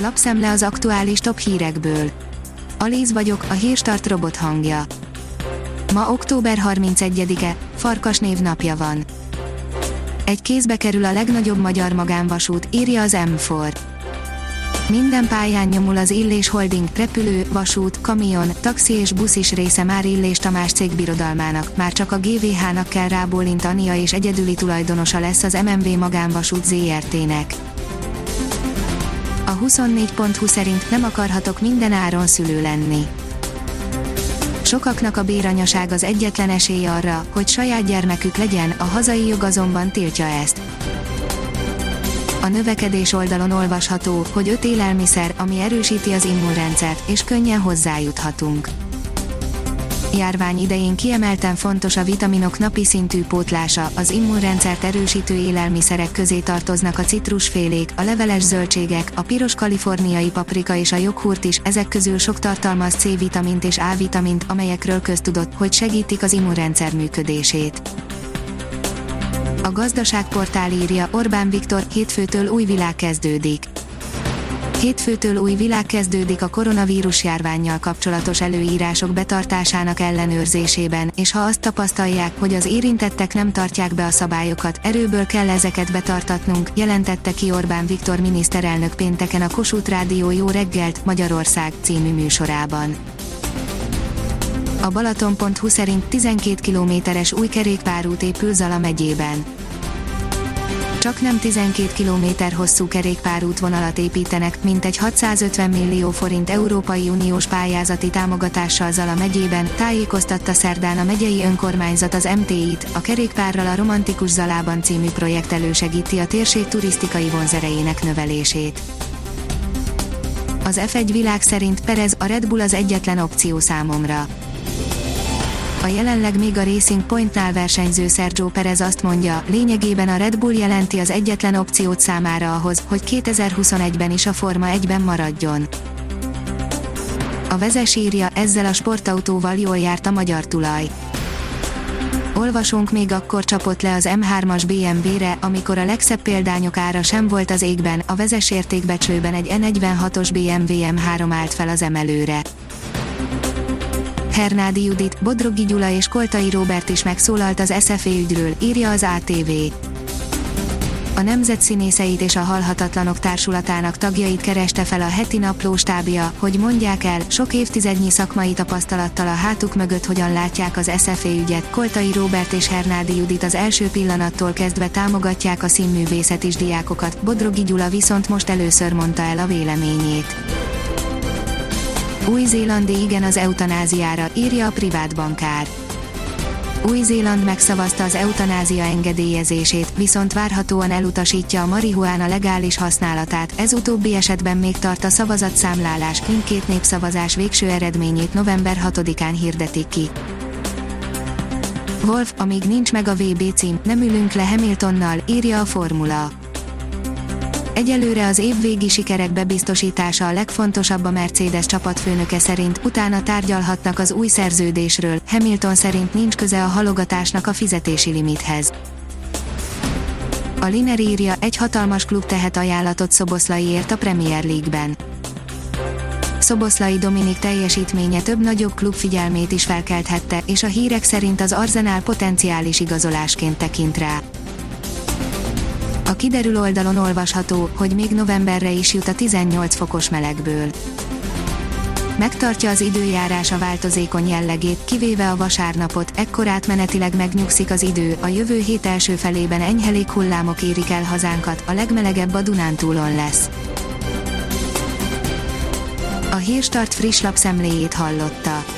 lapszemle az aktuális top hírekből. Alíz vagyok, a hírstart robot hangja. Ma október 31-e, Farkas névnapja van. Egy kézbe kerül a legnagyobb magyar magánvasút, írja az M4. Minden pályán nyomul az Illés Holding, repülő, vasút, kamion, taxi és busz is része már Illés Tamás cégbirodalmának, már csak a GVH-nak kell rábólintania és egyedüli tulajdonosa lesz az MMV magánvasút ZRT-nek. A 24.20 szerint nem akarhatok minden áron szülő lenni. Sokaknak a béranyaság az egyetlen esély arra, hogy saját gyermekük legyen, a hazai jog azonban tiltja ezt. A növekedés oldalon olvasható, hogy öt élelmiszer, ami erősíti az immunrendszert, és könnyen hozzájuthatunk. Járvány idején kiemelten fontos a vitaminok napi szintű pótlása, az immunrendszert erősítő élelmiszerek közé tartoznak a citrusfélék, a leveles zöldségek, a piros kaliforniai paprika és a joghurt is, ezek közül sok tartalmaz C-vitamint és A-vitamint, amelyekről köztudott, hogy segítik az immunrendszer működését. A gazdaságportál írja, Orbán Viktor, hétfőtől új világ kezdődik. Hétfőtől új világ kezdődik a koronavírus járványjal kapcsolatos előírások betartásának ellenőrzésében, és ha azt tapasztalják, hogy az érintettek nem tartják be a szabályokat, erőből kell ezeket betartatnunk, jelentette ki Orbán Viktor miniszterelnök pénteken a Kossuth Rádió Jó reggelt, Magyarország című műsorában. A Balaton.hu szerint 12 kilométeres új kerékpárút épül Zala megyében csak nem 12 km hosszú kerékpárútvonalat építenek, mint egy 650 millió forint Európai Uniós pályázati támogatással Zala megyében, tájékoztatta szerdán a megyei önkormányzat az MTI-t, a kerékpárral a Romantikus Zalában című projekt elősegíti a térség turisztikai vonzerejének növelését. Az F1 világ szerint Perez a Red Bull az egyetlen opció számomra a jelenleg még a Racing Pointnál versenyző Sergio Perez azt mondja, lényegében a Red Bull jelenti az egyetlen opciót számára ahhoz, hogy 2021-ben is a Forma 1-ben maradjon. A vezes írja, ezzel a sportautóval jól járt a magyar tulaj. Olvasónk még akkor csapott le az M3-as BMW-re, amikor a legszebb példányok ára sem volt az égben, a vezes értékbecsőben egy E46-os BMW M3 állt fel az emelőre. Hernádi Judit, Bodrogi Gyula és Koltai Róbert is megszólalt az SFE ügyről, írja az ATV. A nemzet színészeit és a Halhatatlanok Társulatának tagjait kereste fel a heti napló stábja, hogy mondják el, sok évtizednyi szakmai tapasztalattal a hátuk mögött hogyan látják az SFE ügyet. Koltai Róbert és Hernádi Judit az első pillanattól kezdve támogatják a színművészet is diákokat, Bodrogi Gyula viszont most először mondta el a véleményét. Új-Zélandi igen az eutanáziára, írja a privát bankár. Új-Zéland megszavazta az eutanázia engedélyezését, viszont várhatóan elutasítja a marihuána legális használatát, ez utóbbi esetben még tart a szavazatszámlálás, mindkét népszavazás végső eredményét november 6-án hirdetik ki. Wolf, amíg nincs meg a VB cím, nem ülünk le Hamiltonnal, írja a formula. Egyelőre az évvégi sikerek bebiztosítása a legfontosabb a Mercedes csapatfőnöke szerint, utána tárgyalhatnak az új szerződésről, Hamilton szerint nincs köze a halogatásnak a fizetési limithez. A Liner írja, egy hatalmas klub tehet ajánlatot Szoboszlaiért a Premier League-ben. Szoboszlai Dominik teljesítménye több nagyobb klub figyelmét is felkelthette, és a hírek szerint az Arsenal potenciális igazolásként tekint rá. A kiderül oldalon olvasható, hogy még novemberre is jut a 18 fokos melegből. Megtartja az időjárás a változékony jellegét, kivéve a vasárnapot, ekkor átmenetileg megnyugszik az idő, a jövő hét első felében enyhe hullámok érik el hazánkat, a legmelegebb a Dunántúlon lesz. A Hírstart friss lapszemléjét hallotta.